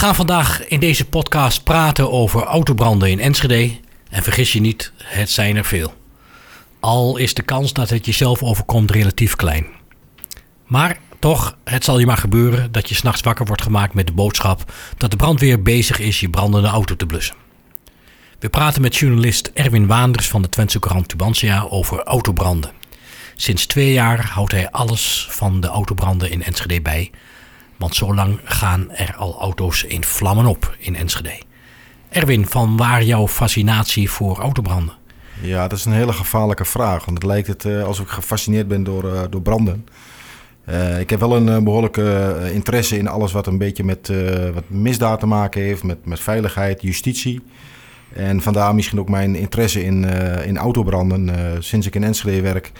gaan vandaag in deze podcast praten over autobranden in Enschede. En vergis je niet, het zijn er veel. Al is de kans dat het jezelf overkomt relatief klein. Maar toch, het zal je maar gebeuren dat je s'nachts wakker wordt gemaakt met de boodschap dat de brandweer bezig is je brandende auto te blussen. We praten met journalist Erwin Waanders van de Twentse Courant Tubantia over autobranden. Sinds twee jaar houdt hij alles van de autobranden in Enschede bij. Want zo lang gaan er al auto's in vlammen op in Enschede. Erwin, van waar jouw fascinatie voor autobranden? Ja, dat is een hele gevaarlijke vraag. Want het lijkt het uh, alsof ik gefascineerd ben door, uh, door branden. Uh, ik heb wel een behoorlijke interesse in alles wat een beetje met wat misdaad te maken heeft, met, met veiligheid, justitie. En vandaar misschien ook mijn interesse in, in autobranden. sinds ik in Enschede werk,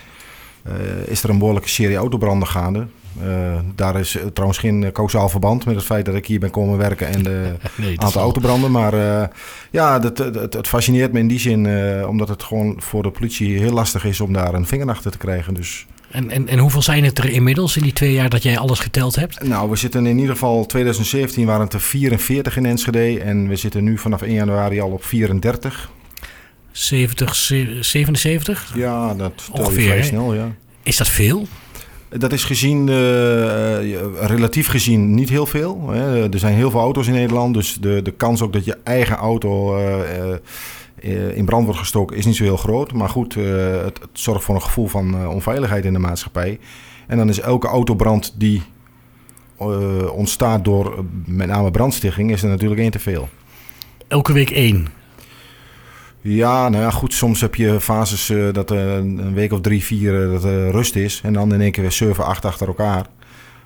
is er een behoorlijke serie autobranden gaande. Uh, daar is trouwens geen causaal verband met het feit dat ik hier ben komen werken en de nee, aantal autobranden. Maar uh, ja, het, het, het, fascineert me in die zin, uh, omdat het gewoon voor de politie heel lastig is om daar een vinger achter te krijgen. Dus. En, en, en hoeveel zijn het er inmiddels in die twee jaar dat jij alles geteld hebt? Nou, we zitten in ieder geval 2017 waren het er 44 in Enschede en we zitten nu vanaf 1 januari al op 34. 70, 77? Ja, dat ongeveer vrij snel, ja. Is dat veel? Dat is gezien, uh, relatief gezien, niet heel veel. Hè. Er zijn heel veel auto's in Nederland, dus de, de kans ook dat je eigen auto uh, in brand wordt gestoken is niet zo heel groot. Maar goed, het, het, zorgt voor een gevoel van onveiligheid in de maatschappij. En dan is elke autobrand die ontstaat door met name brandstichting, is er natuurlijk één te veel. Elke week één? Ja, nou ja, goed. Soms heb je fases uh, dat uh, een week of drie, vier uh, dat rust is. En dan in één keer weer 7, 8 achter elkaar.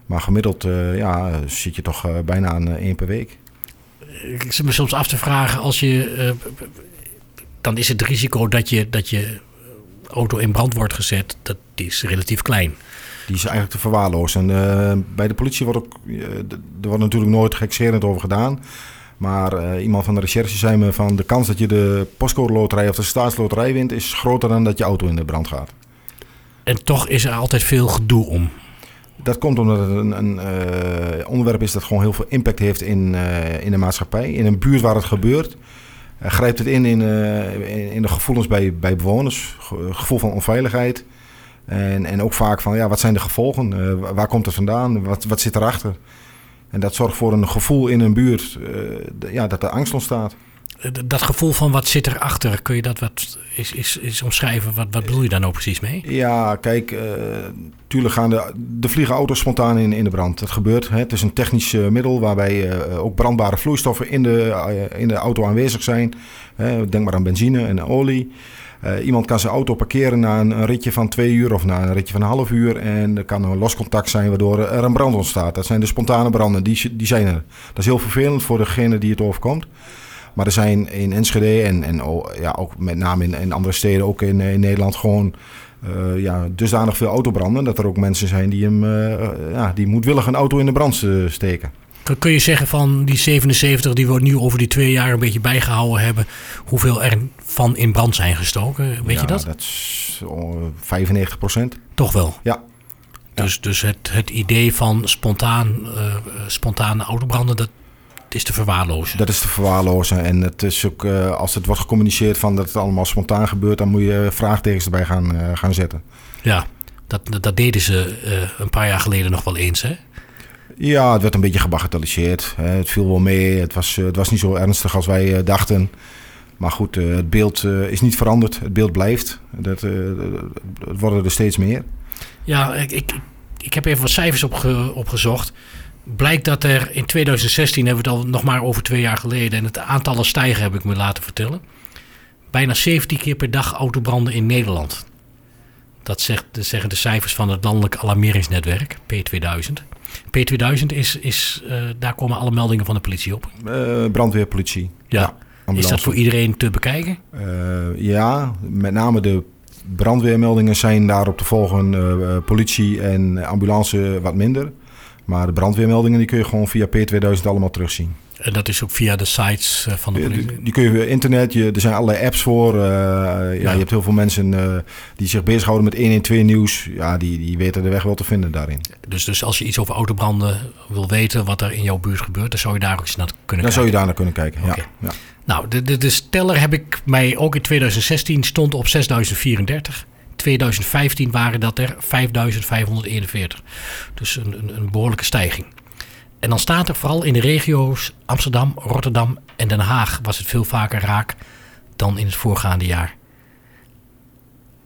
Maar gemiddeld ja, zit je toch bijna aan één per week. Ik zit me soms af te vragen, als je, dan is het risico dat je, dat je auto in brand wordt gezet, dat is relatief klein. Die is eigenlijk te verwaarlozen. En bij de politie wordt ook, er wordt natuurlijk nooit gekscherend over gedaan. Maar uh, iemand van de recherche zei me van de kans dat je de postcode loterij of de staatsloterij wint is groter dan dat je auto in de brand gaat. En toch is er altijd veel gedoe om. Dat komt omdat het een, een uh, onderwerp is dat gewoon heel veel impact heeft in, uh, in de maatschappij. In een buurt waar het gebeurt, grijpt het in in, in, in de gevoelens bij, bij bewoners. Gevoel van onveiligheid. En, en ook vaak van, ja, wat zijn de gevolgen? waar komt het vandaan? Wat, wat zit erachter? En dat zorgt voor een gevoel in een buurt uh, ja, dat er angst ontstaat. Eh, dat gevoel van wat zit erachter, kun je dat wat is, is, is omschrijven? Wat, wat bedoel je daar nou precies mee? Ja, kijk, uh, tuurlijk gaan de, de vliegen auto's spontaan in, in de brand. Dat gebeurt. Hè. Het is een technisch middel waarbij uh, ook brandbare vloeistoffen in de, in de auto aanwezig zijn. denk maar aan benzine en olie. Uh, iemand kan zijn auto parkeren na een, ritje van twee uur of na een ritje van een half uur. En er kan een loscontact zijn waardoor er een brand ontstaat. Dat zijn de spontane branden, die, die zijn er. Dat is heel vervelend voor degene die het overkomt. Maar er zijn in Enschede en, en ja, ook met name in, andere steden, ook in, in Nederland, gewoon uh, ja, dusdanig veel autobranden. Dat er ook mensen zijn die, hem, uh, ja, die moedwillig een auto in de brand steken. Kun je zeggen van die 77 die we nu over die twee jaar een beetje bijgehouden hebben, hoeveel er van in brand zijn gestoken? Weet ja, je dat? dat is 95 procent. Toch wel? Ja. Dus, dus het, het idee van spontaan, uh, spontane autobranden, dat is te verwaarlozen? Dat is te verwaarlozen. En het is ook, uh, als het wordt gecommuniceerd van dat het allemaal spontaan gebeurt, dan moet je vraagtekens erbij gaan, uh, gaan zetten. Ja, dat, dat deden ze een paar jaar geleden nog wel eens, hè? Ja, het werd een beetje gebagatelliseerd. Het viel wel mee. Het was, het was niet zo ernstig als wij dachten. Maar goed, het beeld is niet veranderd. Het beeld blijft. Dat, het worden er steeds meer. Ja, ik, ik, ik heb even wat cijfers opge, opgezocht. Blijkt dat er in 2016, hebben we het al nog maar over twee jaar geleden... en het aantallen stijgen, heb ik me laten vertellen. Bijna 17 keer per dag autobranden in Nederland. Dat, zegt, dat zeggen de cijfers van het Landelijk Alarmeringsnetwerk, P2000. P2000 is, is uh, daar komen alle meldingen van de politie op. Uh, brandweerpolitie. Ja. ja is dat voor iedereen te bekijken? Uh, ja, met name de brandweermeldingen zijn daarop te volgen. politie en ambulance wat minder. Maar de brandweermeldingen die kun je gewoon via P2000 allemaal terugzien. En dat is ook via de sites eh, van de politie? Die, die kun je via internet, je, er zijn allerlei apps voor. Uh, ja, ja, je hebt heel veel mensen uh, die zich bezighouden met 112 nieuws. Ja, die, die weten de weg wel te vinden daarin. Dus, dus als je iets over autobranden wil weten, wat er in jouw buurt gebeurt, dan zou je daar ook eens naar kunnen dan kijken? Dan zou je daar naar kunnen kijken, okay. ja. ja. Nou, de, de, de steller heb ik mij ook in 2016 stond op 6034. 2015 waren dat er 5541. Dus een, een, een behoorlijke stijging. En dan staat er vooral in de regio's Amsterdam, Rotterdam en Den Haag was het veel vaker raak dan in het voorgaande jaar.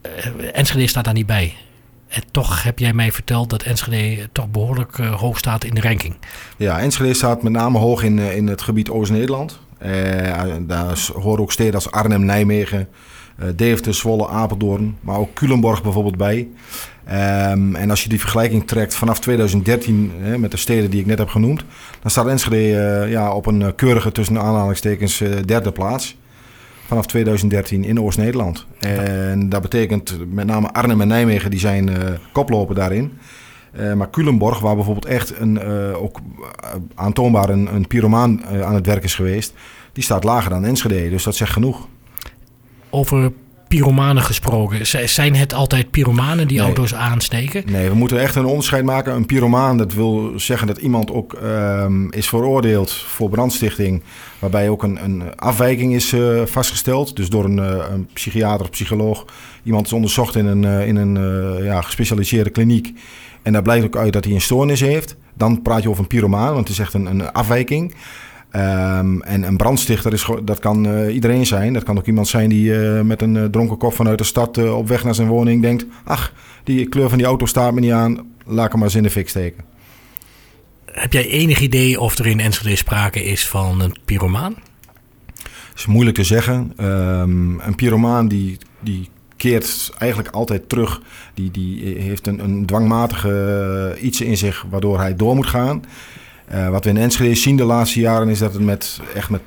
Uh, Enschede staat daar niet bij. En toch heb jij mij verteld dat Enschede toch behoorlijk uh, hoog staat in de ranking. Ja, Enschede staat met name hoog in, in het gebied Oost-Nederland. Uh, daar horen ook steden als Arnhem, Nijmegen, Deventer, Zwolle, Apeldoorn, maar ook Culemborg bijvoorbeeld bij. Um, en als je die vergelijking trekt vanaf 2013 hè, met de steden die ik net heb genoemd, dan staat Enschede uh, ja, op een keurige tussen aanhalingstekens uh, derde plaats. Vanaf 2013 in Oost-Nederland. En dat betekent met name Arnhem en Nijmegen die zijn uh, koploper daarin. maar Culemborg, waar bijvoorbeeld echt een, ook aantoonbaar een, een pyromaan aan het werk is geweest, die staat lager dan Enschede. Dus dat zegt genoeg. Over pyromanen gesproken. Zijn het altijd pyromanen die nee. auto's aansteken? Nee, we moeten echt een onderscheid maken. Een pyromaan, dat wil zeggen dat iemand ook um, is veroordeeld voor brandstichting. Waarbij ook een, een afwijking is uh, vastgesteld. Dus door een, uh, een, psychiater of psycholoog. Iemand is onderzocht in een, uh, in een ja, gespecialiseerde kliniek. En daar blijkt ook uit dat hij een stoornis heeft. Dan praat je over een pyromaan, want het is echt een, een afwijking. Um, en een brandstichter, is, dat kan uh, iedereen zijn. Dat kan ook iemand zijn die uh, met een uh, dronken kop vanuit de stad op weg naar zijn woning denkt... ach, die kleur van die auto staat me niet aan, laat ik hem maar eens in de fik steken. Heb jij enig idee of er in Enschede sprake is van een pyromaan? Dat is moeilijk te zeggen. Um, een pyromaan die, die keert eigenlijk altijd terug. Die, die heeft een, een dwangmatige iets in zich waardoor hij door moet gaan... Uh, wat we in Enschede zien de laatste jaren is dat het met, echt met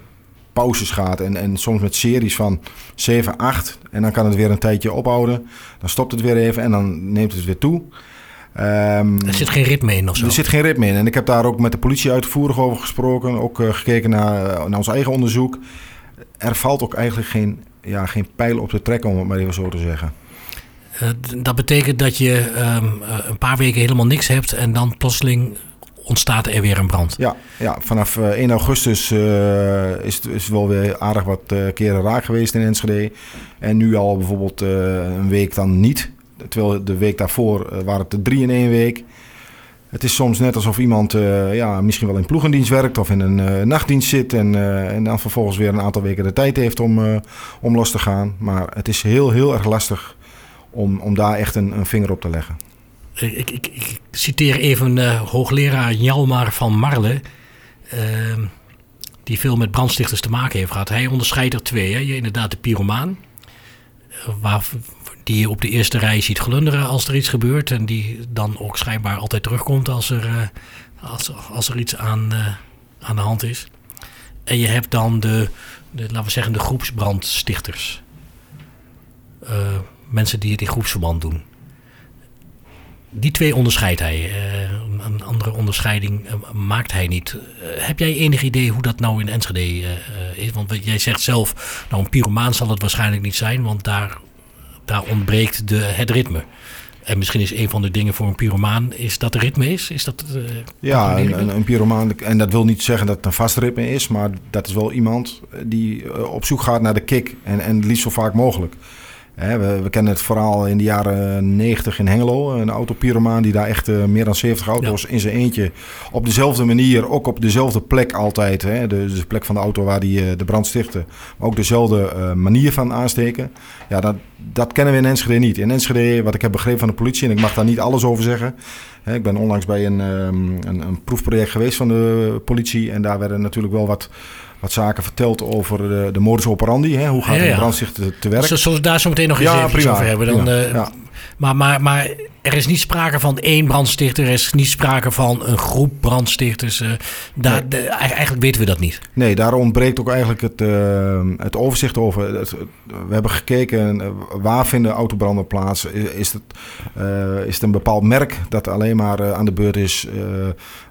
pauzes gaat. En, en soms met series van 7, 8. En dan kan het weer een tijdje ophouden. Dan stopt het weer even en dan neemt het weer toe. Um, er zit geen ritme in of zo? Er zit geen ritme in. En ik heb daar ook met de politie uitvoerig over gesproken. Ook uh, gekeken naar, naar ons eigen onderzoek. Er valt ook eigenlijk geen, ja, geen pijl op te trekken, om het maar even zo te zeggen. Uh, dat betekent dat je um, een paar weken helemaal niks hebt en dan plotseling ontstaat er weer een brand. Ja, ja vanaf uh, 1 augustus uh, is het is wel weer aardig wat uh, keren raak geweest in Enschede. En nu al bijvoorbeeld een week dan niet. Terwijl de week daarvoor waren het drie in één week. Het is soms net alsof iemand ja, misschien wel in ploegendienst werkt of in een nachtdienst zit. En, en dan vervolgens weer een aantal weken de tijd heeft om, om los te gaan. Maar het is heel, heel erg lastig om, om daar echt een, een vinger op te leggen. Ik, ik, ik, citeer even uh, hoogleraar Jalmar van Marle, uh, die veel met brandstichters te maken heeft gehad. Hij onderscheidt er twee. Hè. Je inderdaad de pyromaan, waar, die je op de eerste rij ziet glunderen als er iets gebeurt. En die dan ook schijnbaar altijd terugkomt als er, uh, als, als er iets aan, aan de hand is. En je hebt dan de, de laten we zeggen, de groepsbrandstichters. mensen die het in groepsverband doen die twee onderscheidt hij. Uh, een andere onderscheiding uh, maakt hij niet. Uh, heb jij enig idee hoe dat nou in Enschede is? Want jij zegt zelf, nou een pyromaan zal het waarschijnlijk niet zijn, want daar, daar ontbreekt de, het ritme. En misschien is een van de dingen voor een pyromaan is dat er ritme is. Is dat, ja, een, een, een, pyromaan. En dat wil niet zeggen dat het een vast ritme is, maar dat is wel iemand die op zoek gaat naar de kick. En, en het liefst zo vaak mogelijk. He, we, we, kennen het vooral in de jaren 90 in Hengelo. Een autopyromaan die daar echt uh, meer dan 70 auto's ja. in zijn eentje... op dezelfde manier, ook op dezelfde plek altijd. Hè, de, de plek van de auto waar die uh, de brand stichtte. Maar ook dezelfde uh, manier van aansteken. Ja, dat, dat kennen we in Enschede niet. In Enschede, wat ik heb begrepen van de politie... en ik mag daar niet alles over zeggen... Hè, ik ben onlangs bij een, um, een, een proefproject geweest van de politie... en daar werden natuurlijk wel wat wat zaken verteld over de, de modus operandi. Hè? Hoe gaat ja, ja. een brandstichter te, te werk? Zullen we daar zo meteen nog eens ja, even prima, over hebben? Dan, ja. Maar, maar, maar er is niet sprake van één brandstichter. Er is niet sprake van een groep brandstichters. Uh, daar, de, eigenlijk weten we dat niet. Nee, daar ontbreekt ook eigenlijk het, uh, het overzicht over. we hebben gekeken waar vinden autobranden plaats. Is het, uh, is het een bepaald merk dat alleen maar aan de beurt is?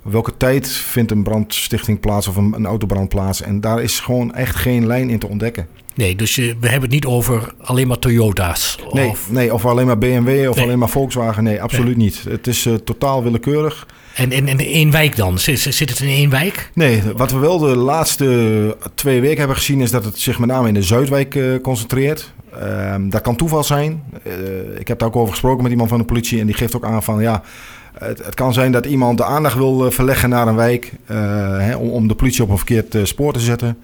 welke tijd vindt een brandstichting plaats of een, een autobrand plaats? En daar is gewoon echt geen lijn in te ontdekken. Nee, dus we hebben het niet over alleen maar Toyota's. Nee, of, nee, of alleen maar BMW of alleen maar Volkswagen. Nee, absoluut niet. Het is uh, totaal willekeurig. En in één wijk dan? Zit, zit het in één wijk? Nee, wat we wel de laatste twee weken hebben gezien... is dat het zich met name in de Zuidwijk uh, concentreert. Uh, dat kan toeval zijn. Uh, ik heb daar ook over gesproken met iemand van de politie... en die geeft ook aan van... ja. Het, het, kan zijn dat iemand de aandacht wil verleggen naar een wijk hè, om, om, de politie op een verkeerd spoor te zetten.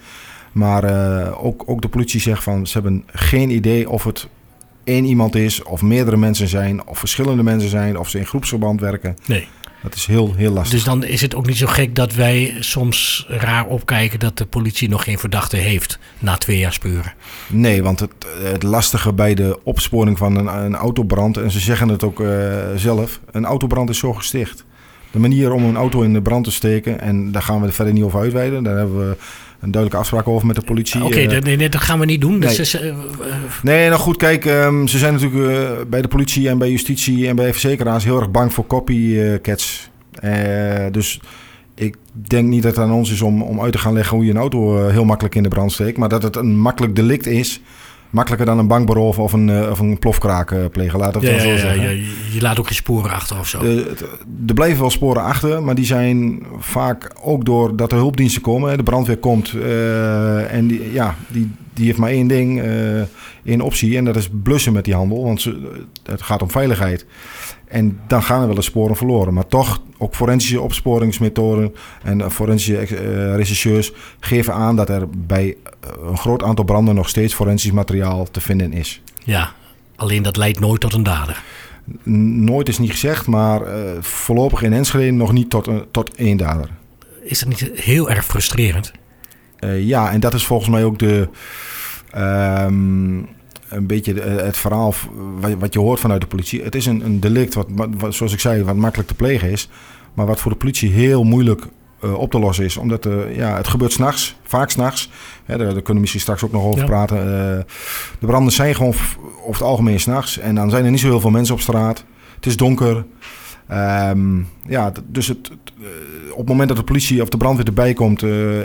Maar uh, ook, ook de politie zegt van ze hebben geen idee of het één iemand is, of meerdere mensen zijn, of verschillende mensen zijn, of ze in groepsverband werken. Nee. Dat is heel, heel lastig. Dus dan is het ook niet zo gek dat wij soms raar opkijken dat de politie nog geen verdachte heeft na twee jaar spuren. Nee, want het, het lastige bij de opsporing van een, een autobrand, en ze zeggen het ook uh, zelf, een autobrand is zo gesticht. De manier om een auto in de brand te steken, en daar gaan we verder niet over uitweiden, daar hebben we een duidelijke afspraak over met de politie. Oké, okay, eh. dat gaan we niet doen. Nee, dus, uh, nee nou goed, kijk, um, ze zijn natuurlijk uh, bij de politie en bij justitie en bij verzekeraars heel erg bang voor copycats. dus ik denk niet dat het aan ons is om, om uit te gaan leggen hoe je een auto heel makkelijk in de brand steekt. Maar dat het een makkelijk delict is makkelijker dan een bankberoof of een, uh, of een plofkraak plegen. Het ja, zo zeggen. Ja, je laat ook geen sporen achter of zo. er blijven wel sporen achter, maar die zijn vaak ook doordat er hulpdiensten komen. De brandweer komt uh, en die, ja, die, die heeft maar één ding, één optie. En dat is blussen met die handel, want ze, het gaat om veiligheid. En dan gaan er wel eens sporen verloren. Maar toch, ook forensische opsporingsmethoden en forensische uh, rechercheurs geven aan dat er bij eh, een groot aantal branden nog steeds forensisch materiaal te vinden is. Ja, alleen dat leidt nooit tot een dader. Nooit is niet gezegd, maar uh, voorlopig in Enschede nog niet tot, een, tot één dader. Is dat niet heel erg frustrerend? Uh, ja, en dat is volgens mij ook de. Um, een beetje het verhaal wat je hoort vanuit de politie. Het is een, een delict, wat, wat, zoals ik zei, wat makkelijk te plegen is. Maar wat voor de politie heel moeilijk uh, op te lossen is. Omdat uh, ja, het gebeurt s'nachts, vaak s'nachts. Daar, daar kunnen we misschien straks ook nog over ja. praten. Uh, de branden zijn gewoon over het algemeen s'nachts. En dan zijn er niet zo heel veel mensen op straat. Het is donker. Um, ja, dus het, op het moment dat de politie of de brandweer erbij komt, uh,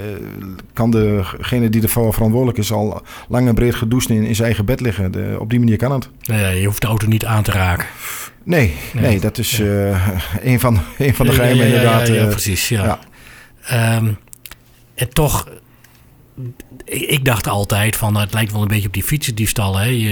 kan degene die ervoor verantwoordelijk is al lang en breed gedoucht in, in zijn eigen bed liggen. De, op die manier kan het. Ja, je hoeft de auto niet aan te raken. Nee, nee, nee dat is ja. uh, een, van, een van de geheimen inderdaad. Ja, precies. Ja. Um, en toch ik dacht altijd van het lijkt wel een beetje op die fietsendiefstal. Hè? Je,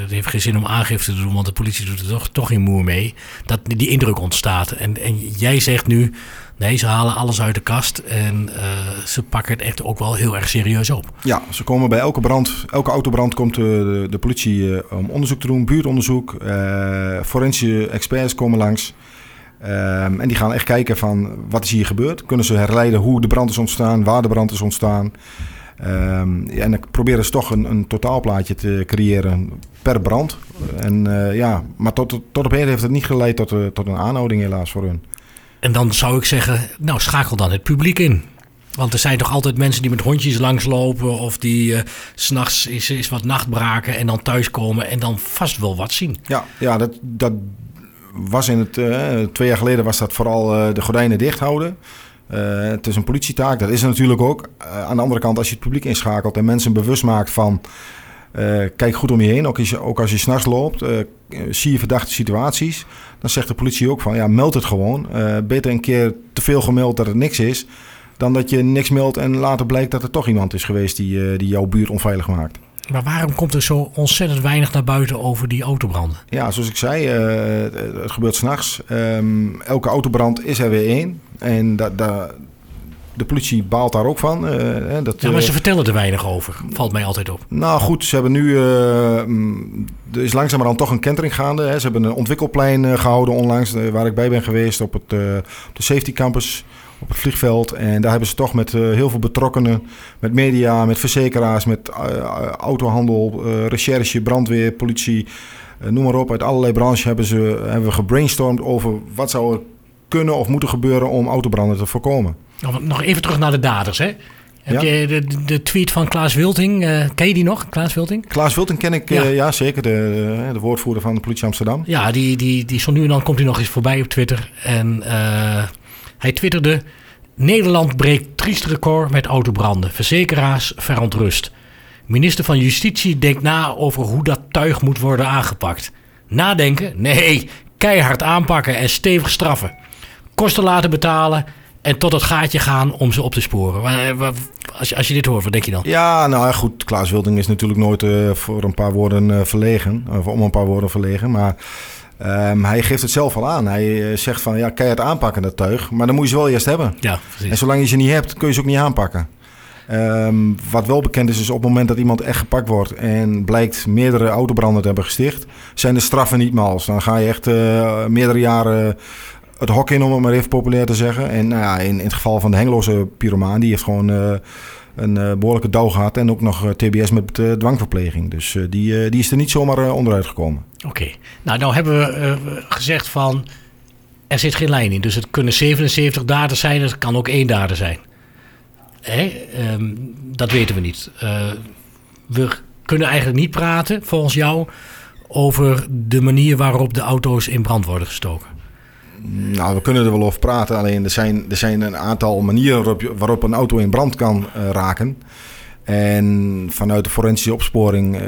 het heeft geen zin om aangifte te doen, want de politie doet er toch, toch geen moer mee. Dat die indruk ontstaat. En, en jij zegt nu, nee, ze halen alles uit de kast en uh, ze pakken het echt ook wel heel erg serieus op. Ja, ze komen bij elke brand, elke autobrand komt de, de politie uh, om onderzoek te doen, buurtonderzoek. Uh, forensische experts komen langs. Um, en die gaan echt kijken van wat is hier gebeurd. Kunnen ze herleiden hoe de brand is ontstaan, waar de brand is ontstaan. Um, en dan proberen ze toch een, een, totaalplaatje te creëren per brand. En, uh, ja, maar tot, tot op heden heeft het niet geleid tot, uh, tot een aanhouding helaas voor hun. En dan zou ik zeggen, nou schakel dan het publiek in. Want er zijn toch altijd mensen die met hondjes langslopen of die uh, s'nachts is, is wat nachtbraken en dan thuiskomen en dan vast wel wat zien. Ja, ja dat, dat was in het, twee jaar geleden was dat vooral de gordijnen dicht houden. Uh, het is een politietaak, dat is natuurlijk ook. Uh, aan de andere kant, als je het publiek inschakelt en mensen bewust maakt van... Uh, kijk goed om je heen, ook als je, ook als je s'nachts loopt, zie je verdachte situaties. Dan zegt de politie ook van, ja, meld het gewoon. beter een keer te veel gemeld dat het niks is... dan dat je niks meldt en later blijkt dat er toch iemand is geweest die, die jouw buurt onveilig maakt. Maar waarom komt er zo ontzettend weinig naar buiten over die autobranden? Ja, zoals ik zei, het gebeurt s'nachts. Um, elke autobrand is er weer één. En da, de politie baalt daar ook van. Uh, dat, ja, maar ze vertellen er weinig over. Valt mij altijd op. Nou goed, ze hebben nu... Uh, er is langzamerhand toch een kentering gaande. Hè. Ze hebben een ontwikkelplein gehouden onlangs... waar ik bij ben geweest op, het, op de safety campus op het vliegveld. En daar hebben ze toch met heel veel betrokkenen... met media, met verzekeraars, met autohandel... recherche, brandweer, politie... eh, noem maar op. Uit allerlei branches hebben, ze, hebben we gebrainstormd over wat zou er kunnen of moeten gebeuren om autobranden te voorkomen. Nog even terug naar de daders, hè? Heb Ja. je de, de tweet van Klaas Wilting, eh, ken je die nog, Klaas Wilting? Klaas Wilting ken ik, Ja. ja, ja zeker, de, eh, de woordvoerder van de politie Amsterdam. Ja, die, die, die zo nu en dan komt hij nog eens voorbij op Twitter. En eh, hij twitterde... Nederland breekt triest record met autobranden. Verzekeraars verontrust. Minister van Justitie denkt na over hoe dat tuig moet worden aangepakt. Nadenken? Nee, keihard aanpakken en stevig straffen. Kosten laten betalen en tot het gaatje gaan om ze op te sporen. Als je, als je dit hoort, wat denk je dan? Ja, nou goed. Klaas Wilding is natuurlijk nooit eh, voor een paar woorden eh, verlegen. Of om een paar woorden verlegen. Maar ehm, hij geeft het zelf al aan. Hij eh, zegt van, ja, keihard aanpakken dat tuig. Maar dan moet je ze wel eerst hebben. Ja, En precies. zolang je ze niet hebt, kun je ze ook niet aanpakken. Ehm, wat wel bekend is, is op het moment dat iemand echt gepakt wordt en blijkt meerdere autobranden te hebben gesticht, zijn de straffen niet mals. Dan ga je echt eh, meerdere jaren het hok in, om het maar even populair te zeggen. En nou ja, in, in het geval van de Hengeloze pyromaan, die heeft gewoon eh, een eh, behoorlijke douw gehad en ook nog eh, TBS met eh, dwangverpleging. Dus die, die is er niet zomaar onderuit gekomen. Oké. Nou, nou hebben we gezegd van... Er zit geen lijn in. Dus het kunnen 77 daden zijn. Het kan ook één dader zijn. Hè? Ehm, dat weten we niet. We kunnen eigenlijk niet praten, volgens jou... over de manier waarop de auto's in brand worden gestoken. Nou, we kunnen er wel over praten. Alleen er zijn, er zijn een aantal manieren waarop, waarop een auto in brand kan eh, raken. En vanuit de forensische opsporing eh,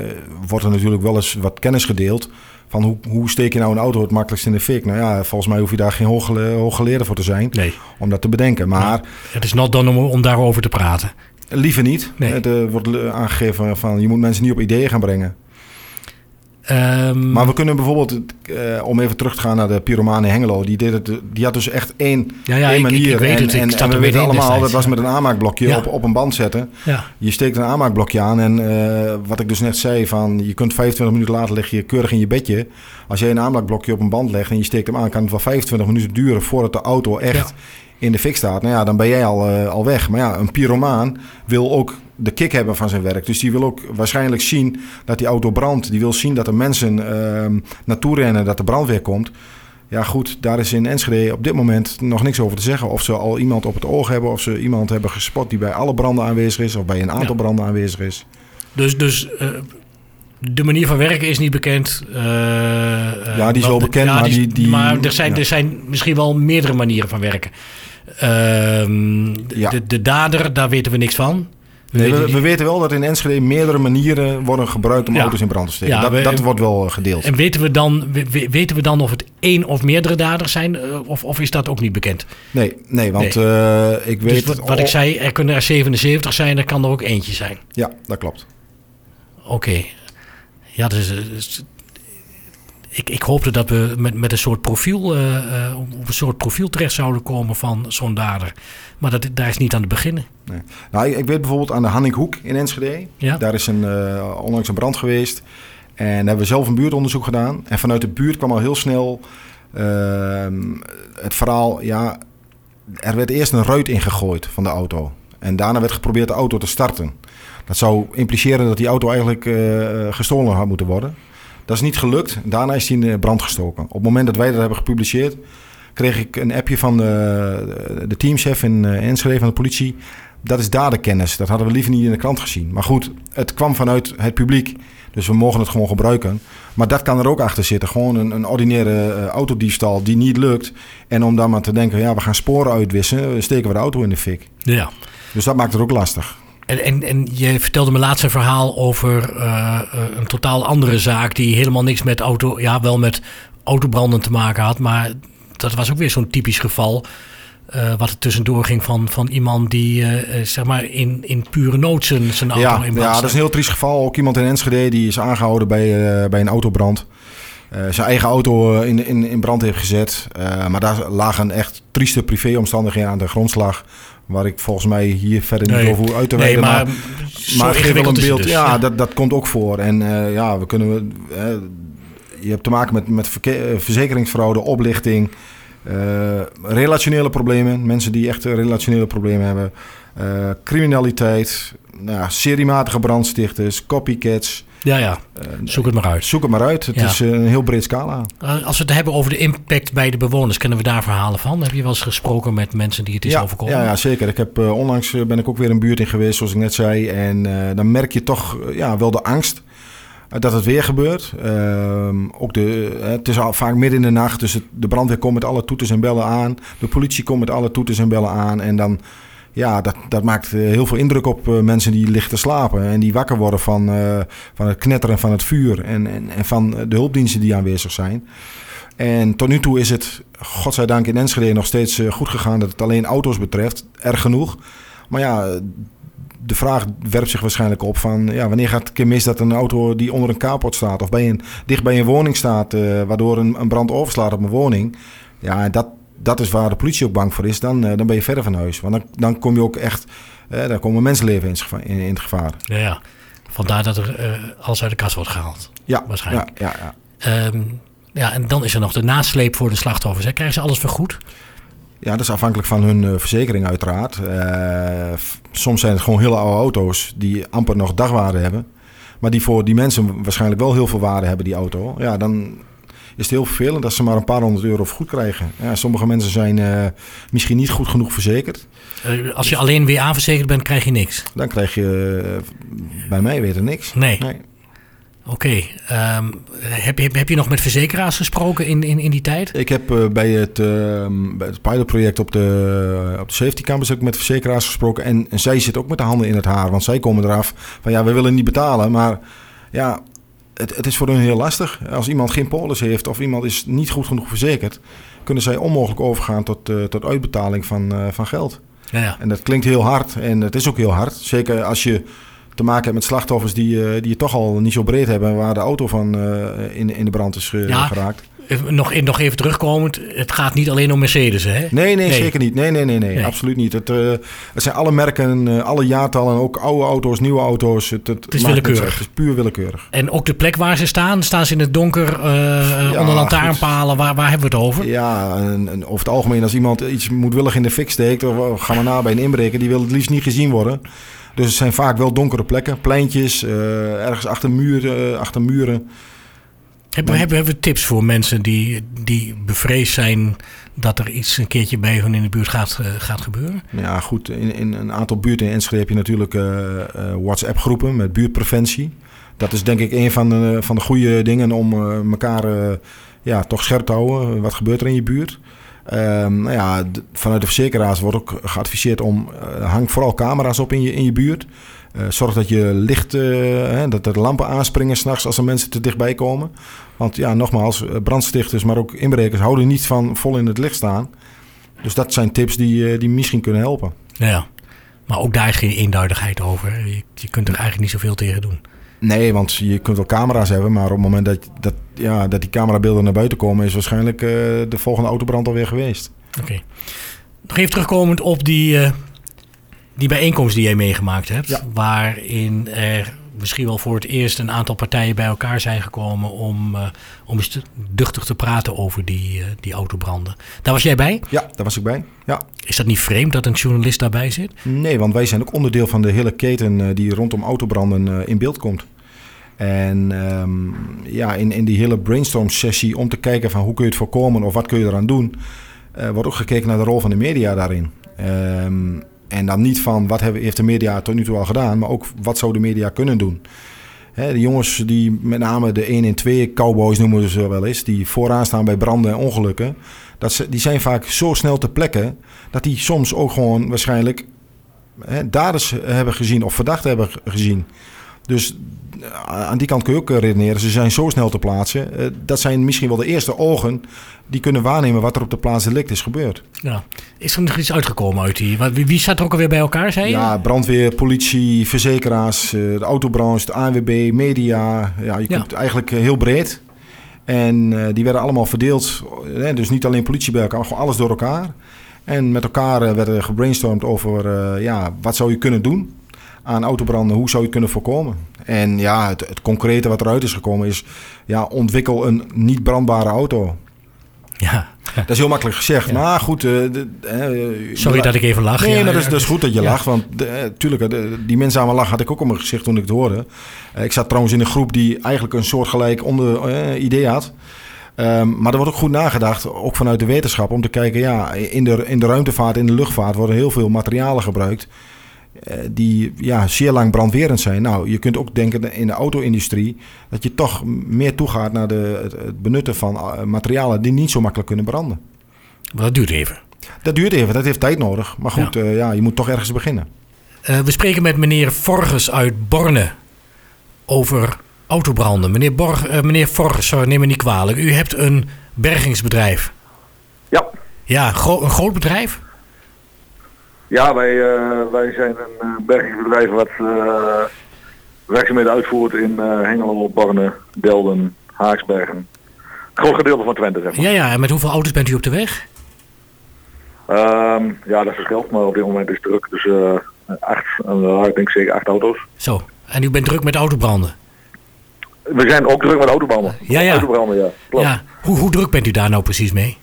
wordt er natuurlijk wel eens wat kennis gedeeld. Van hoe, hoe steek je nou een auto het makkelijkst in de fik? Nou ja, volgens mij hoef je daar geen hooggele- hooggeleerde voor te zijn Nee, om dat te bedenken. Maar het is not done om, om daarover te praten. liever niet. Nee. Het eh, wordt aangegeven van je moet mensen niet op ideeën gaan brengen. Ehm, Maar we kunnen bijvoorbeeld, eh, om even terug te gaan naar de pyromaan in Hengelo. Die, deed het, die had dus echt één, ja, ja, één manier. ik, ik weet het. Ik en, we weten allemaal, dat was met een aanmaakblokje op, op een band zetten. Ja, Je steekt een aanmaakblokje aan en eh, wat ik dus net zei, van, je kunt 25 minuten later lig je keurig in je bedje. Als jij een aanmaakblokje op een band legt en je steekt hem aan, kan het wel 25 minuten duren voordat de auto echt. In de fik staat. Nou ja, dan ben jij al, eh, al weg. Maar ja, een pyromaan wil ook de kick hebben van zijn werk. Dus die wil ook waarschijnlijk zien dat die auto brandt. Die wil zien dat er mensen ehm, naartoe rennen, dat de brandweer komt. Ja goed, daar is in Enschede op dit moment nog niks over te zeggen. Of ze al iemand op het oog hebben, of ze iemand hebben gespot die bij alle branden aanwezig is, of bij een aantal Ja. branden aanwezig is. dus, dus eh, de manier van werken is niet bekend. Eh, Ja, die is wel bekend, maar die- die- maar er zijn, ja. er zijn misschien wel meerdere manieren van werken. Ehm, Ja. de, de dader, daar weten we niks van. We Nee, we, weten wel dat in Enschede meerdere manieren worden gebruikt om Ja. auto's in brand te steken. Ja, dat, we- dat wordt wel eh, gedeeld. En weten we, dan, we- we- weten we dan of het één of meerdere daders zijn? eh, Of, of is dat ook niet bekend? Nee, nee want eh, ik Dus weet... wat, wat ik zei, er kunnen er 77 zijn, er kan er ook eentje zijn. Ja, dat klopt. Oké. Ja, dus, dus- ik, ik hoopte dat we met, met een soort profiel, eh, eh, op een soort profiel terecht zouden komen van zo'n dader. Maar dat, daar is niet aan te beginnen. Nou, ik, ik weet bijvoorbeeld aan de Hannikhoek in Enschede. Ja? Daar is een, eh, onlangs een brand geweest. En daar hebben we zelf een buurtonderzoek gedaan. En vanuit de buurt kwam al heel snel ehm, het verhaal... Ja, er werd eerst een ruit ingegooid van de auto. En daarna werd geprobeerd de auto te starten. Dat zou impliceren dat die auto eigenlijk gestolen had moeten worden. Dat is niet gelukt. Daarna is die in de brand gestoken. Op het moment dat wij dat hebben gepubliceerd... kreeg ik een appje van de, de teamchef in eh, Enschede van de politie... Dat is daderkennis. Dat hadden we liever niet in de krant gezien. Maar goed, het kwam vanuit het publiek. Dus we mogen het gewoon gebruiken. Maar dat kan er ook achter zitten. Gewoon een, een ordinaire eh, autodiefstal die niet lukt. En om dan maar te denken, ja, we gaan sporen uitwissen. Steken we de auto in de fik. Ja. Dus dat maakt het ook lastig. En, en, en je vertelde me laatst een verhaal over eh, eh, een totaal andere zaak... die helemaal niks met auto... Ja, wel met autobranden te maken had. Maar dat was ook weer zo'n typisch geval... eh, wat er tussendoor ging van, van iemand die zeg maar in, in pure nood zijn, zijn auto Ja, in brand ja, dat is een heel triest geval. Ook iemand in Enschede die is aangehouden bij, bij een autobrand. Zijn eigen auto in, in, in brand heeft gezet. Maar daar lagen echt trieste privéomstandigheden aan de grondslag. Waar ik volgens mij hier verder niet Nee. over hoef uit te Nee, wijden. maar, maar zo maar het geeft wel een beeld. dus, ja, Dat, dat komt ook voor. En eh, ja, we kunnen. je hebt te maken met, met eh, verzekeringsfraude, oplichting. eh, relationele problemen. Mensen die echt relationele problemen hebben. criminaliteit. Nou, seriematige brandstichters, copycats. Ja, ja. Zoek het maar uit. Zoek het maar uit. Het Ja. is een heel breed scala. Uh, Als we het hebben over de impact bij de bewoners, kennen we daar verhalen van? Heb je wel eens gesproken met mensen die het is ja, overkomen? Ja, ja, zeker. Ik heb, eh, onlangs eh, ben ik ook weer een buurt in geweest, zoals ik net zei. En eh, dan merk je toch eh, ja, wel de angst eh, dat het weer gebeurt. Ehm, ook de, eh, het is al vaak midden in de nacht, dus het- de brandweer komt met alle toeters en bellen aan. De politie komt met alle toeters en bellen aan. En dan, ja, dat, dat maakt eh, heel veel indruk op eh, mensen die liggen te slapen. En die wakker worden van, eh, van het knetteren van het vuur en, en, en van de hulpdiensten die aanwezig zijn. En tot nu toe is het, godzijdank in Enschede, nog steeds goed gegaan dat het alleen auto's betreft. Erg genoeg. Maar ja, de vraag werpt zich waarschijnlijk op van... Ja, wanneer gaat het keer mis dat een auto die onder een carport staat... of bij een, dicht bij een woning staat, waardoor een, een brand overslaat op een woning... Ja, dat, dat is waar de politie ook bang voor is. Dan, eh, dan ben je verder van huis. Want dan, dan kom je ook echt... dan komen mensenleven in, in, in het gevaar. Ja, ja. Vandaar dat er eh, alles uit de kast wordt gehaald. Ja, Waarschijnlijk. Ja, ja, ja. Ehm, ja, en dan is er nog de nasleep voor de slachtoffers. Hè. Krijgen ze alles vergoed? Ja, dat is afhankelijk van hun verzekering uiteraard. Soms zijn het gewoon hele oude auto's die amper nog dagwaarde hebben. Maar die voor die mensen waarschijnlijk wel heel veel waarde hebben, die auto. Ja, dan het heel vervelend dat ze maar een paar honderd euro vergoed krijgen. Ja, sommige mensen zijn eh, misschien niet goed genoeg verzekerd. Eh, als je alleen weer aanverzekerd bent, krijg je niks. Dan krijg je eh, bij mij weer niks. Nee. Nee. Oké. ehm, heb, je, heb je nog met verzekeraars gesproken in, in, in die tijd? Ik heb bij, het, eh, bij het pilotproject op de, op de safety campus ook met verzekeraars gesproken. En, en zij zitten ook met de handen in het haar. Want zij komen eraf van ja, we willen niet betalen. Maar ja, het, het is voor hun heel lastig. Als iemand geen polis heeft of iemand is niet goed genoeg verzekerd... kunnen zij onmogelijk overgaan tot, eh, tot uitbetaling van, eh, van geld. Ja, ja. En dat klinkt heel hard. En het is ook heel hard. Zeker als je te maken hebt met slachtoffers die, eh, die het toch al niet zo breed hebben... waar de auto van in, in de brand is Ja. geraakt. Nog, nog even terugkomend. Het gaat niet alleen om Mercedes, hè? Nee, nee, Nee. zeker niet. Nee, nee, nee, nee, Nee. absoluut niet. Het, eh, het zijn alle merken, eh, alle jaartallen, ook oude auto's, nieuwe auto's. Het, het, is willekeurig. Het is puur willekeurig. En ook de plek waar ze staan, staan ze in het donker Ja, onder lantaarnpalen. Waar, waar hebben we het over? Ja, en, en over het algemeen, als iemand iets moedwillig in de fik steekt, of gaan we na bij een inbreker, die wil het liefst niet gezien worden. Dus het zijn vaak wel donkere plekken, pleintjes, ergens achter muren. achter muren. Hebben, we- hebben, hebben we tips voor mensen die, die bevreesd zijn dat er iets een keertje bij hun in de buurt gaat, eh, gaat gebeuren? Ja, goed. In, in een aantal buurten in Enschede heb je natuurlijk eh, WhatsApp-groepen met buurtpreventie. Dat is denk ik een van de, van de goede dingen om eh, elkaar ja, toch scherp te houden. Wat gebeurt er in je buurt? Ehm, nou ja, vanuit de verzekeraars wordt ook geadviseerd om... hang vooral camera's op in je, in je buurt. Eh, zorg dat je licht, eh, hè, dat de lampen aanspringen s'nachts als er mensen te dichtbij komen. Want ja, nogmaals, eh, brandstichters, maar ook inbrekers houden niet van vol in het licht staan. Dus dat zijn tips die, die misschien kunnen helpen. Ja. Maar ook daar is geen eenduidigheid over. Je, je kunt er eigenlijk niet zoveel tegen doen. Nee, want je kunt wel camera's hebben, maar op het moment dat, dat, ja, dat die camerabeelden naar buiten komen, is waarschijnlijk de volgende autobrand alweer geweest. Oké. Nog even terugkomend op die, die bijeenkomst die jij meegemaakt hebt. Ja. Waarin er misschien wel voor het eerst een aantal partijen bij elkaar zijn gekomen om, eh, om eens te- duchtig te praten over die, eh, die autobranden. Daar was jij bij. Ja, daar was ik bij. Ja. Is dat niet vreemd dat een journalist daarbij zit? Nee, want wij zijn ook onderdeel van de hele keten eh, die rondom autobranden in beeld komt. En ehm, ja, in, in die hele brainstorm sessie om te kijken van hoe kun je het voorkomen of wat kun je eraan doen, wordt ook gekeken naar de rol van de media daarin. Ehm, en dan niet van wat hebben, heeft de media tot nu toe al gedaan, maar ook wat zou de media kunnen doen. De jongens die met name de 1 en 2 cowboys noemen ze wel eens, die vooraan staan bij branden en ongelukken, dat ze, die zijn vaak zo snel te plekken dat die soms ook gewoon waarschijnlijk hè, daders hebben gezien of verdachten hebben gezien. Dus eh, aan die kant kun je ook eh, redeneren. Ze zijn zo snel te plaatsen. Eh, dat zijn misschien wel de eerste ogen die kunnen waarnemen wat er op de plaats delict is gebeurd. Ja. Is er nog iets uitgekomen uit die? Wie, wie staat er ook alweer bij elkaar, zei je? Ja, brandweer, politie, verzekeraars, de autobranche, de ANWB, media. Ja, je Ja. komt eigenlijk heel breed. En die werden allemaal verdeeld. dus niet alleen politie bij elkaar, maar gewoon alles door elkaar. En met elkaar werden gebrainstormd over ja, wat zou je kunnen doen aan autobranden. Hoe zou je het kunnen voorkomen? En ja, het, het concrete wat eruit is gekomen is... Ja, ontwikkel een niet brandbare auto. Ja. Dat is heel makkelijk gezegd. Ja. Maar goed. eh, de- eh, Sorry dat ik even lach. Nee, Ja, dat is, dat is goed dat je ja. lacht. Want de, eh, de- die mensame lach had ik ook op mijn gezicht toen ik het hoorde. Ik zat trouwens in een groep die eigenlijk een soortgelijk onder, idee had. Ehm, maar er wordt ook goed nagedacht, ook vanuit de wetenschap, om te kijken, ja, in de, in de ruimtevaart, in de luchtvaart worden heel veel materialen gebruikt. Eh, die ja, zeer lang brandwerend zijn. Nou, je kunt ook denken in de auto-industrie dat je toch meer toegaat naar de, het, het benutten van eh, materialen die niet zo makkelijk kunnen branden. Maar dat duurt even. Dat duurt even, dat heeft tijd nodig. Maar goed, Ja. ja. ja, je moet toch ergens beginnen. Eh, we spreken met meneer Vorges uit Borne over autobranden. Meneer, Borg, eh, meneer Vorges, sorry, neem me niet kwalijk. U hebt een bergingsbedrijf. Ja, Ja, gro- een groot bedrijf? Ja wij, eh, wij zijn een eh, bergingsbedrijf wat eh, werkzaamheden uitvoert in Hengelo, Borne, Delden, Haaksbergen. Een groot gedeelte van Twente, zeg maar. Ja, ja. En met hoeveel auto's bent u op de weg? Ehm, ja, dat verschilt, maar op dit moment is het druk. Dus eh acht, eh, ik denk zeker acht auto's. Zo. En u bent druk met autobranden? We zijn ook druk met autobranden. Ja, ja. Autobranden, ja. Klopt. Ja, Ja. Hoe, hoe druk bent u daar nou precies mee?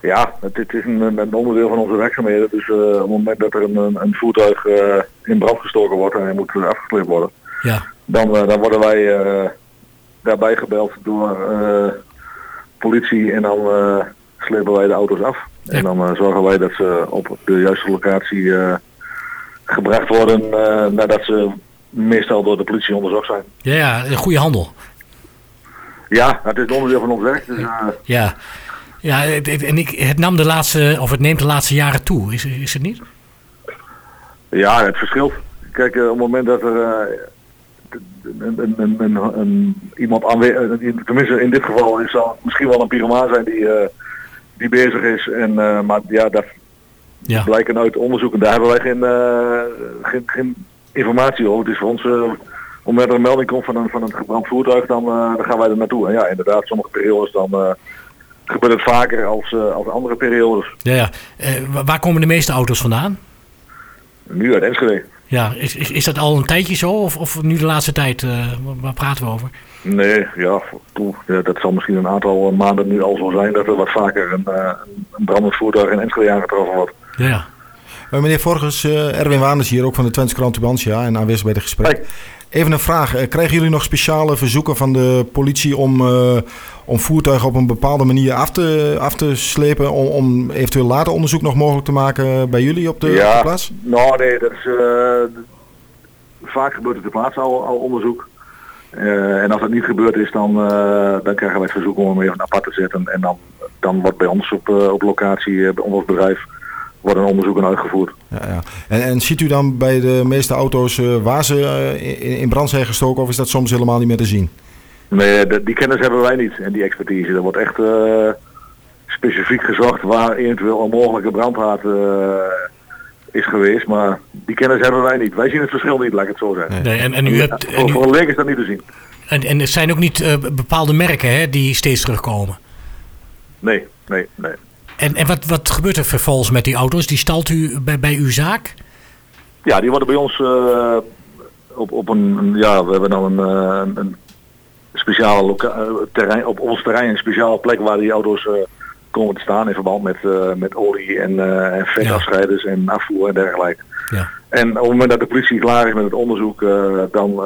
Het, het is een, een onderdeel van onze werkzaamheden. Dus eh, op het moment dat er een, een, voertuig eh, in brand gestoken wordt en hij moet eh, afgesleept worden. Ja. Dan, dan worden wij daarbij gebeld door politie en dan slepen wij de auto's af. Ja. En dan zorgen wij dat ze op de juiste locatie gebracht worden nadat ze meestal door de politie onderzocht zijn. Ja, ja. Een goede handel. Ja, het is een onderdeel van ons werk. Dus, Ja. Ja, het, het- en ik, het nam de laatste, of het neemt de laatste jaren toe, is, is het niet? ja, het verschilt. Kijk, eh, op het moment dat er eh, een, een, een, een, een- iemand aanwezig, tenminste in dit geval is zal misschien wel een pyromaan zijn die, eh, die bezig is. En, eh, maar ja, dat, Ja. blijken uit onderzoeken, daar hebben wij geen, eh, geen, geen informatie over. Het is voor ons, eh, op het moment dat er een melding komt van een, van een gebrand voertuig, dan, eh, dan gaan wij er naartoe. En ja, inderdaad, sommige periodes dan eh, gebeurt het vaker als, eh, als andere periodes. Ja, ja. Eh, wa- waar komen de meeste auto's vandaan? Nu uit Enschede. Ja, is, is, is dat al een tijdje zo? Of, of nu de laatste tijd? eh, waar- praten we over? Nee, ja, poeh, ja, dat zal misschien een aantal maanden nu al zo zijn dat er wat vaker een, eh, een brandend voertuig in Enschede aangetroffen wordt. Ja, ja. Maar meneer Vorges, eh, Erwin Waanders hier, ook van de Twentse Krant Tubantia en aanwezig bij het gesprek. Even een vraag. eh, Krijgen jullie nog speciale verzoeken van de politie om, eh, om voertuigen op een bepaalde manier af te, af te slepen? Om, om eventueel later onderzoek nog mogelijk te maken bij jullie op de, op de ja, plaats? nou nee, dat is, eh, vaak gebeurt het ter plaatse al, al onderzoek. En als dat niet gebeurd is, dan, dan krijgen wij het verzoek om hem even apart te zetten. En dan, dan wordt bij ons op, op locatie, bij ons bedrijf, worden onderzoeken uitgevoerd. Ja, ja. En, en ziet u dan bij de meeste auto's eh, waar ze eh, in, in brand zijn gestoken of is dat soms helemaal niet meer te zien? Nee, de- die kennis hebben wij niet en die expertise. Er wordt echt eh, specifiek gezocht waar eventueel een mogelijke brandhaard eh, is geweest. Maar die kennis hebben wij niet. Wij zien het verschil niet, laat ik het zo zeggen. Nee, en, en, u hebt, en, Voor, u- voor een leek is dat niet te zien. en, en er zijn ook niet eh, bepaalde merken hè, die steeds terugkomen. Nee, nee, nee. En, en wat, wat gebeurt er vervolgens met die auto's? Die stalt u bij, bij uw zaak? Ja, die worden bij ons eh, op, op een, ja, we hebben dan een, eh, een, een speciale loca- eh, terrein, op ons terrein een speciale plek waar die auto's komen te staan in verband met, met olie en, eh en vetafscheiders en afvoer en dergelijke. Ja. En op het moment dat de politie klaar is met het onderzoek, dan,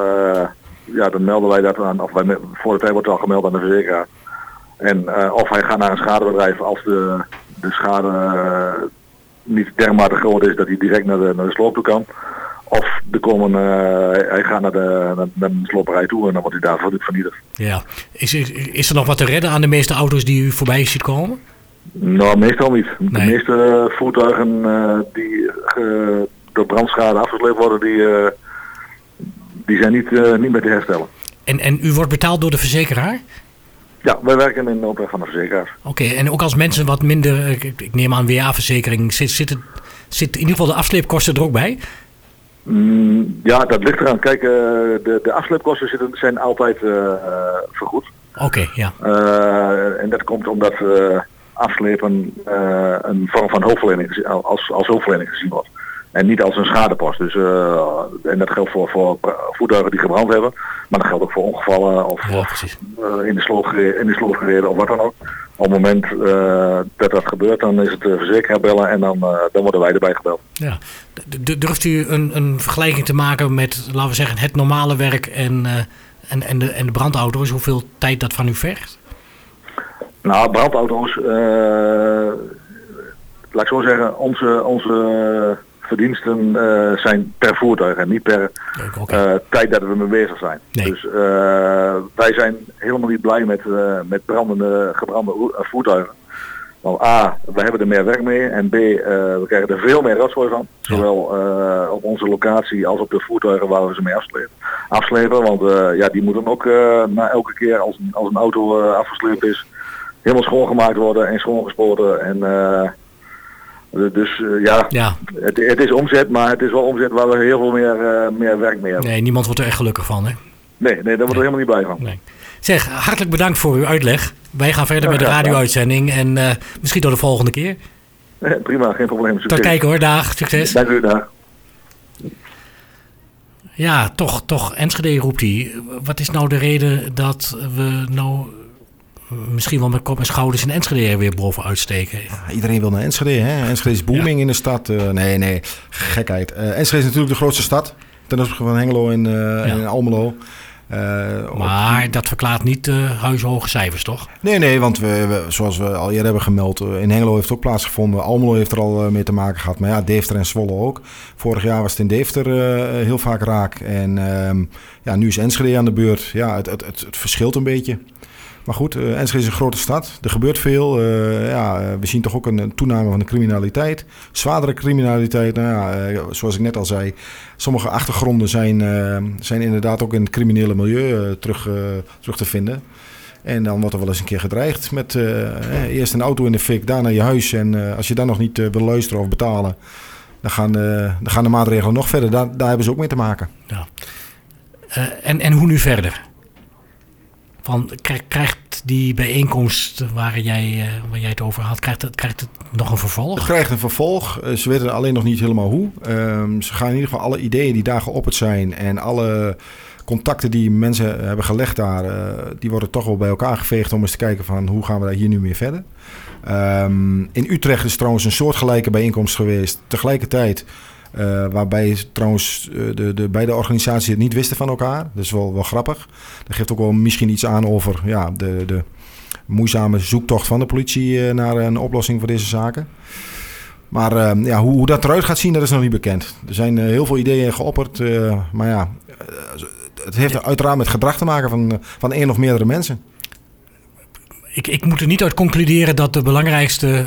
ja, dan melden wij dat aan, of wij, voor de tijd wordt het al gemeld aan de verzekeraar. En of hij gaat naar een schadebedrijf als de, de schade eh, niet dermate groot is dat hij direct naar de, naar de sloop toe kan. Of de komen, eh, hij gaat naar de, naar, naar de sloperij toe en dan wordt hij daar ver- vernietigd. ja. Is, is, is er nog wat te redden aan de meeste auto's die u voorbij ziet komen? Nou, meestal niet. De Nee. meeste voertuigen eh, die eh, door brandschade afgesleept worden, die, die zijn niet, niet meer te herstellen. En, en u wordt betaald door de verzekeraar? Ja, wij werken in de opdracht van de verzekeraars. Oké, en ook als mensen wat minder, eh, ik, neem aan WA-verzekering, zit, zit, het, zit in ieder geval de afsleepkosten er ook bij? Mm, ja, dat ligt eraan. Kijk, eh, de, de afsleepkosten zitten, zijn altijd eh, vergoed. Oké, ja. En dat komt omdat afslepen een vorm van hulpverlening gezi- als, als hulpverlening gezien wordt. En niet als een schadepost. Dus, eh, en dat geldt voor, voor voertuigen die gebrand hebben. Maar dat geldt ook voor ongevallen of, Ja, eh, in, de sloot gereden, of wat dan ook. Op het moment dat dat gebeurt, dan is het de verzekeraar bellen en dan, dan worden wij erbij gebeld. Ja. Durft u een, een vergelijking te maken met, laten we zeggen, het normale werk en, en, en, de, en de brandauto's? Hoeveel tijd dat van u vergt? Nou, brandauto's, laat ik zo zeggen, onze, onze verdiensten uh, zijn per voertuig en niet per uh, tijd dat we mee bezig zijn. Dus uh, wij zijn helemaal niet blij met, met brandende, gebrande voertuigen. Want A, we hebben er meer werk mee en B, we krijgen er veel meer rotzooi van. Zowel op onze locatie als op de voertuigen waar we ze mee afslepen. afslepen want ja, die moeten ook na elke keer als een, als een auto afgesleept is, helemaal schoongemaakt worden en schoongespoten. En dus uh, ja, ja. Het, het, is omzet, maar het is wel omzet waar we heel veel meer, uh, meer werk mee hebben. Nee, niemand wordt er echt gelukkig van, hè? Nee, nee daar wordt er helemaal niet blij van. Nee. Zeg, hartelijk bedankt voor uw uitleg. Wij gaan verder met de radio-uitzending en uh, misschien tot de volgende keer. prima, geen probleem. Succes. Tot kijken hoor, dag. Succes. Dank u, dag. Ja, toch, toch, Enschede roept hij. Wat is nou de reden dat we nou misschien wel met kop en schouders in Enschede weer bovenuit steken. Ja, iedereen wil naar Enschede. Hè? Enschede is booming in de stad. Uh, nee, nee, gekheid. Uh, Enschede is natuurlijk de grootste stad. Ten opzichte van Hengelo en, uh, en Almelo. maar dat verklaart niet de huishoge cijfers, toch? Nee, nee, want we, zoals we al eerder hebben gemeld, in Hengelo heeft het ook plaatsgevonden. Almelo heeft er al mee te maken gehad. Maar ja, Deventer en Zwolle ook. Vorig jaar was het in Deventer heel vaak raak. En ehm, ja, nu is Enschede aan de beurt. Ja, het, het, het, het verschilt een beetje. Maar goed, uh, Enschede is een grote stad. Er gebeurt veel. Uh, ja, eh, we zien toch ook een, toename van de criminaliteit. Zwaardere criminaliteit. Nou zoals ik net al zei, sommige achtergronden zijn, zijn inderdaad ook in het criminele milieu terug, terug te vinden. En dan wordt er wel eens een keer gedreigd met eerst een auto in de fik, daarna je huis. En als je dan nog niet wil luisteren of betalen, dan gaan, dan gaan de maatregelen nog verder. Daar, daar hebben ze ook mee te maken. En, en hoe nu verder? Van, krijgt die bijeenkomst waar jij, uh, waar jij het over had, krijgt het, krijgt het nog een vervolg? Het krijgt een vervolg. Eh, ze weten alleen nog niet helemaal hoe. Um, ze gaan in ieder geval alle ideeën die daar geopperd zijn en alle contacten die mensen hebben gelegd daar, uh, die worden toch wel bij elkaar geveegd om eens te kijken van hoe gaan we daar hier nu meer verder. Um, in Utrecht is trouwens een soortgelijke bijeenkomst geweest. Tegelijkertijd uh, waarbij trouwens uh, de, de beide organisaties het niet wisten van elkaar. Dat is wel, wel grappig. Dat geeft ook wel misschien iets aan over ja, de, de moeizame zoektocht van de politie uh, naar een oplossing voor deze zaken. Maar ja, hoe, hoe, dat eruit gaat zien, dat is nog niet bekend. Er zijn heel veel ideeën geopperd. maar ja, het heeft uiteraard met gedrag te maken van, van één of meerdere mensen. Ik, ik moet er niet uit concluderen dat de belangrijkste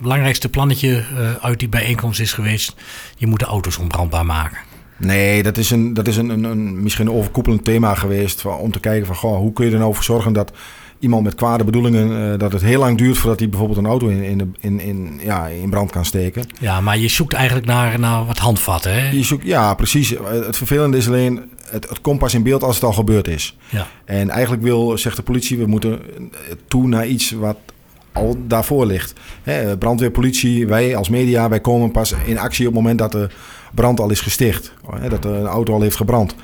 belangrijkste plannetje uh, uit die bijeenkomst is geweest... je moet de auto's onbrandbaar maken. Nee, dat is, een, dat is een, een, een misschien een overkoepelend thema geweest... Om te kijken van, goh, hoe kun je er nou voor zorgen dat iemand met kwade bedoelingen... Uh, dat het heel lang duurt voordat hij bijvoorbeeld een auto in, in, in, in, ja, in brand kan steken. Ja, maar je zoekt eigenlijk naar, naar wat handvatten, hè? Je zoekt, ja, precies. Het vervelende is alleen... Het, het komt pas in beeld als het al gebeurd is. Ja. En eigenlijk wil, zegt de politie, we moeten toe naar iets wat daarvoor ligt. Hè, wij als media, wij komen pas in actie op het moment dat de brand al is gesticht. Hè, dat een auto al heeft gebrand.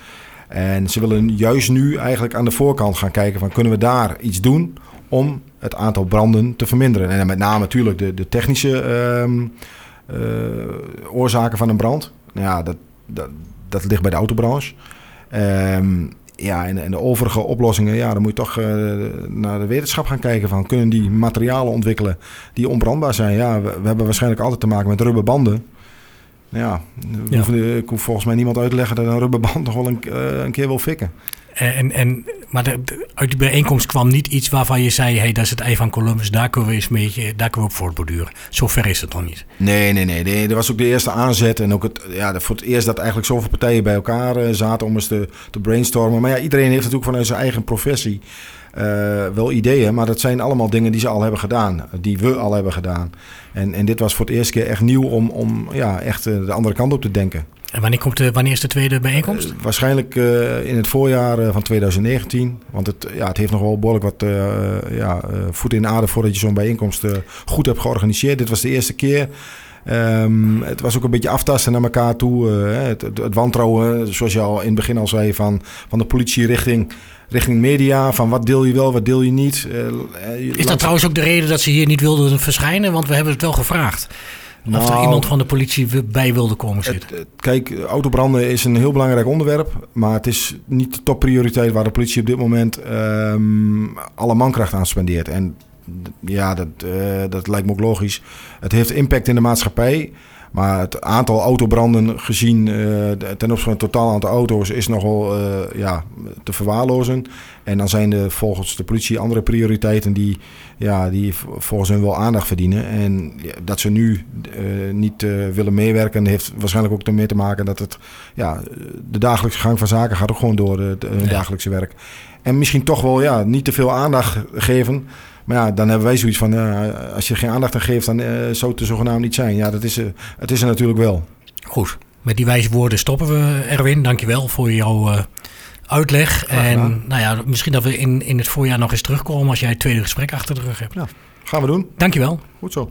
En ze willen juist nu eigenlijk aan de voorkant gaan kijken van kunnen we daar iets doen om het aantal branden te verminderen. En met name natuurlijk de, de technische ehm, eh, oorzaken van een brand. Nou ja, dat, dat, ligt bij de autobranche. Um, ja, en, en, de overige oplossingen, ja, dan moet je toch uh, naar de wetenschap gaan kijken van kunnen die materialen ontwikkelen die onbrandbaar zijn. Ja, we, we hebben waarschijnlijk altijd te maken met rubberbanden. Ja, ja. Hoef, ik hoef volgens mij niemand uit te leggen dat een rubberband toch wel een, uh, een keer wil fikken. En, en, maar de, uit die bijeenkomst kwam niet iets waarvan je zei: hey, dat is het ei van Columbus, daar kunnen we eens mee, daar kunnen we op voortborduren. Zover is het nog niet. Nee, nee, nee. nee. Er was ook de eerste aanzet en ook het, ja, voor het eerst dat eigenlijk zoveel partijen bij elkaar uh, zaten om eens te, te brainstormen. Maar ja, iedereen heeft natuurlijk vanuit zijn eigen professie uh, wel ideeën, maar dat zijn allemaal dingen die ze al hebben gedaan, die we al hebben gedaan. En, en dit was voor het eerste keer echt nieuw om, om ja, echt uh, de andere kant op te denken. En wanneer, komt de, wanneer is de tweede bijeenkomst? Uh, waarschijnlijk uh, in het voorjaar uh, van 2019. Want het, ja, het heeft nog wel behoorlijk wat ja, voet in de aarde voordat je zo'n bijeenkomst goed hebt georganiseerd. Dit was de eerste keer. Ehm, het was ook een beetje aftasten naar elkaar toe. eh, het, het, het wantrouwen, zoals je al in het begin al zei, van, van de politie richting, richting media. Van wat deel je wel, wat deel je niet. Eh, eh, Is dat trouwens ook de reden dat ze hier niet wilden verschijnen? Want we hebben het wel gevraagd. Of er Nou, iemand van de politie bij wilde komen zitten. Het- het- kijk, autobranden is een heel belangrijk onderwerp. Maar het is niet de topprioriteit waar de politie op dit moment ehm, alle mankracht aan spendeert. En ja, dat, eh, dat lijkt me ook logisch. Het heeft impact in de maatschappij. Maar het aantal autobranden gezien eh, ten opzichte van het totaal aantal auto's is nogal eh, ja, te verwaarlozen. En dan zijn er volgens de politie andere prioriteiten die, ja, die volgens hen wel aandacht verdienen. En dat ze nu eh, niet willen meewerken, heeft waarschijnlijk ook ermee te maken dat het, ja, de dagelijkse gang van zaken gaat ook gewoon door het Ja. dagelijkse werk. En misschien toch wel ja, niet te veel aandacht geven. Maar ja, dan hebben wij zoiets van, ja, als je er geen aandacht aan geeft, dan eh, zou het er zogenaamd niet zijn. Ja, dat is, eh, het is er natuurlijk wel. Goed, met die wijze woorden stoppen we, Erwin. Dankjewel voor jouw eh, uitleg. En nou ja, misschien dat we in, in het voorjaar nog eens terugkomen als jij het tweede gesprek achter de rug hebt. Gaan we doen. Dankjewel. Goed zo.